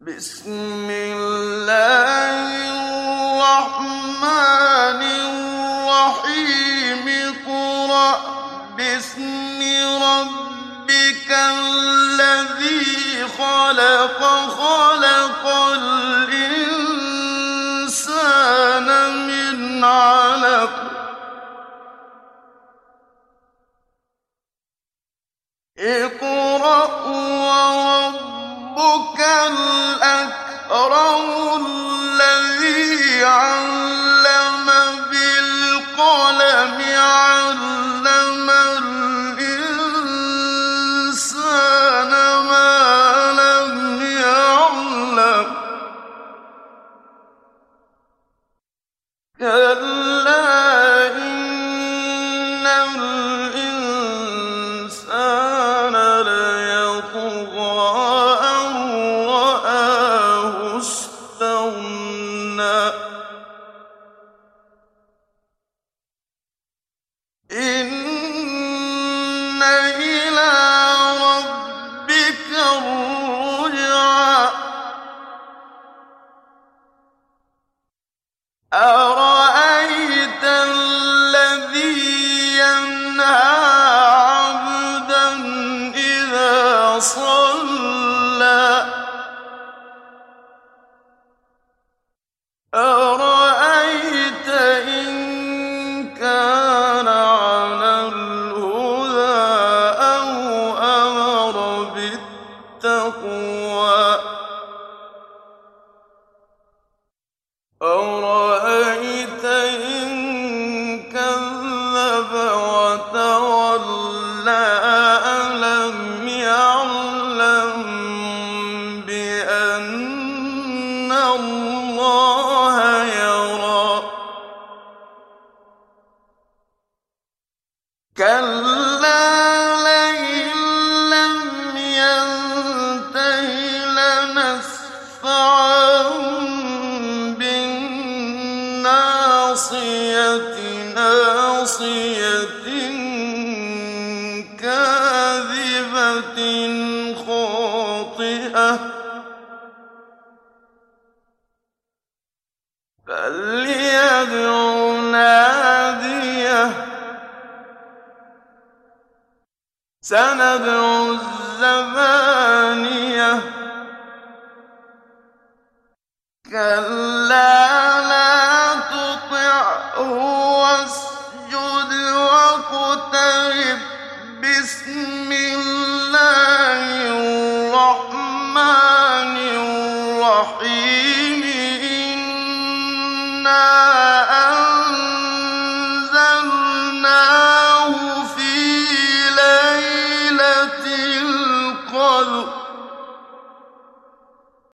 بسم الله الرحمن الرحيم اقرأ باسم ربك الذي خلق خلق الإنسان من علق اقرأ كلا أرأيت إن كان على الهدى أو أمر بالتقوى؟ أرأيت إن كذب وتولى؟ ألم يعلم بأن الله كلا لئن لم ينته لنسفعا بالناصية ناصية كاذبة خاطئة. فليدع سندع الزبانية. كلا لا تطعه واسجد واقترب. بسم الله الرحمن الرحيم. إنا